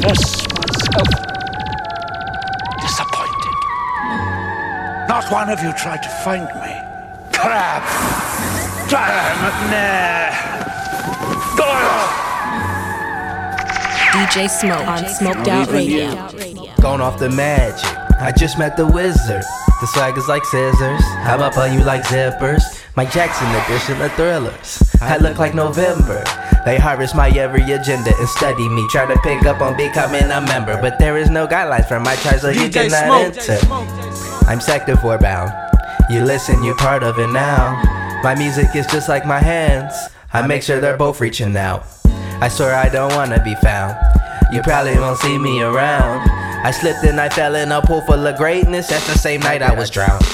confess myself disappointed. Not one of you tried to find me. Crap! Damn! Nah! DJ Smoke on Smoked Out Radio. Gone off the magic. I just met the wizard. The swag is like scissors. How about you like zippers? Mike Jackson edition of thrillers. I look like November. They harvest my every agenda and study me. Try to pick up on becoming a member. But there is no guidelines for my tribe, so you DJ cannot Smoke. enter. I'm sector 4 bound. You listen, you're part of it now. My music is just like my hands. I make sure they're both reaching out. I swear I don't wanna be found. You probably won't see me around. I slipped and I fell in a pool full of greatness. That's the same night I was drowned.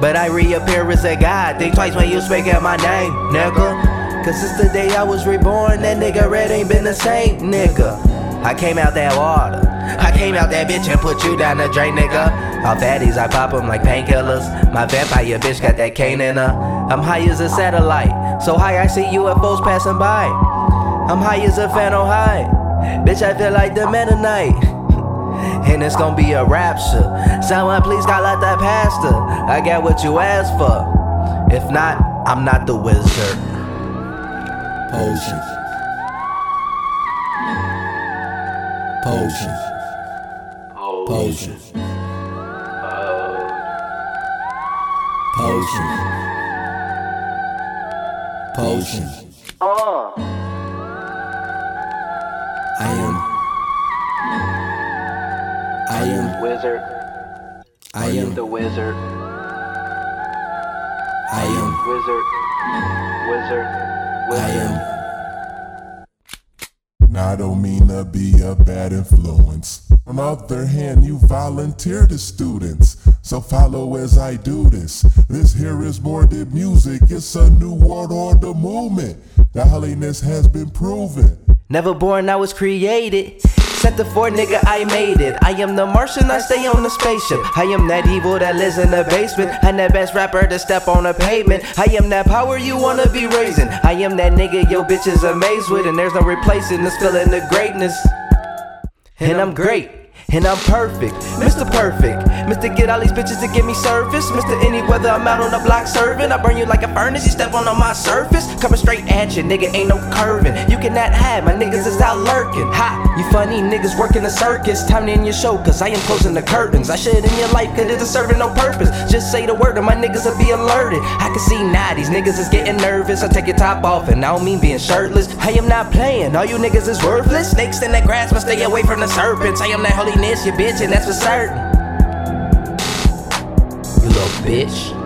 But I reappear as a god. Think twice when you speak out my name, nigga. Cause since the day I was reborn, that nigga red ain't been the same, nigga. I came out that water. I came out that bitch and put you down the drain, nigga. All fatties, I pop 'em like painkillers. My vampire bitch got that cane in her. I'm high as a satellite. So high I see UFOs passing by. I'm high as a phantom high. Bitch, I feel like the Mennonite. And it's gonna be a rapture. Someone please call out that pastor. I got what you asked for. If not, I'm not the wizard. Potion. Potion. Potion. Potion. Potion. Ah. I am. I am. Wizard, I am. the wizard, I am. wizard, wizard, I am. Now, I don't mean to be a bad influence. On the other hand, you volunteer to students. So follow as I do this. This here is more than music, it's a new world order movement. The holiness has been proven. Never born, I was created. Set the four, nigga, I made it. I am the Martian, I stay on the spaceship. I am that evil that lives in the basement. I'm that best rapper to step on the pavement. I am that power you wanna be raising. I am that nigga your bitch is amazed with, and there's no replacing this feeling of greatness. And I'm great. And I'm perfect, Mr. Perfect. Mr. Get all these bitches to give me service. Mr. Any weather, I'm out on the block serving. I burn you like a furnace, you step on, on my surface. Coming straight at you, nigga, ain't no curving. You cannot hide, my niggas is out lurking. Ha, you funny niggas working the circus. Time to end your show, cause I am closing the curtains. I should in your life, cause it is serving no purpose. Just say the word and my niggas will be alerted. I can see now these niggas is getting nervous. I take your top off, and I don't mean being shirtless. I am not playing, all you niggas is worthless. Snakes in the grass, must stay away from the serpents. I am that holiness, you bitch, and that's for certain. You little bitch.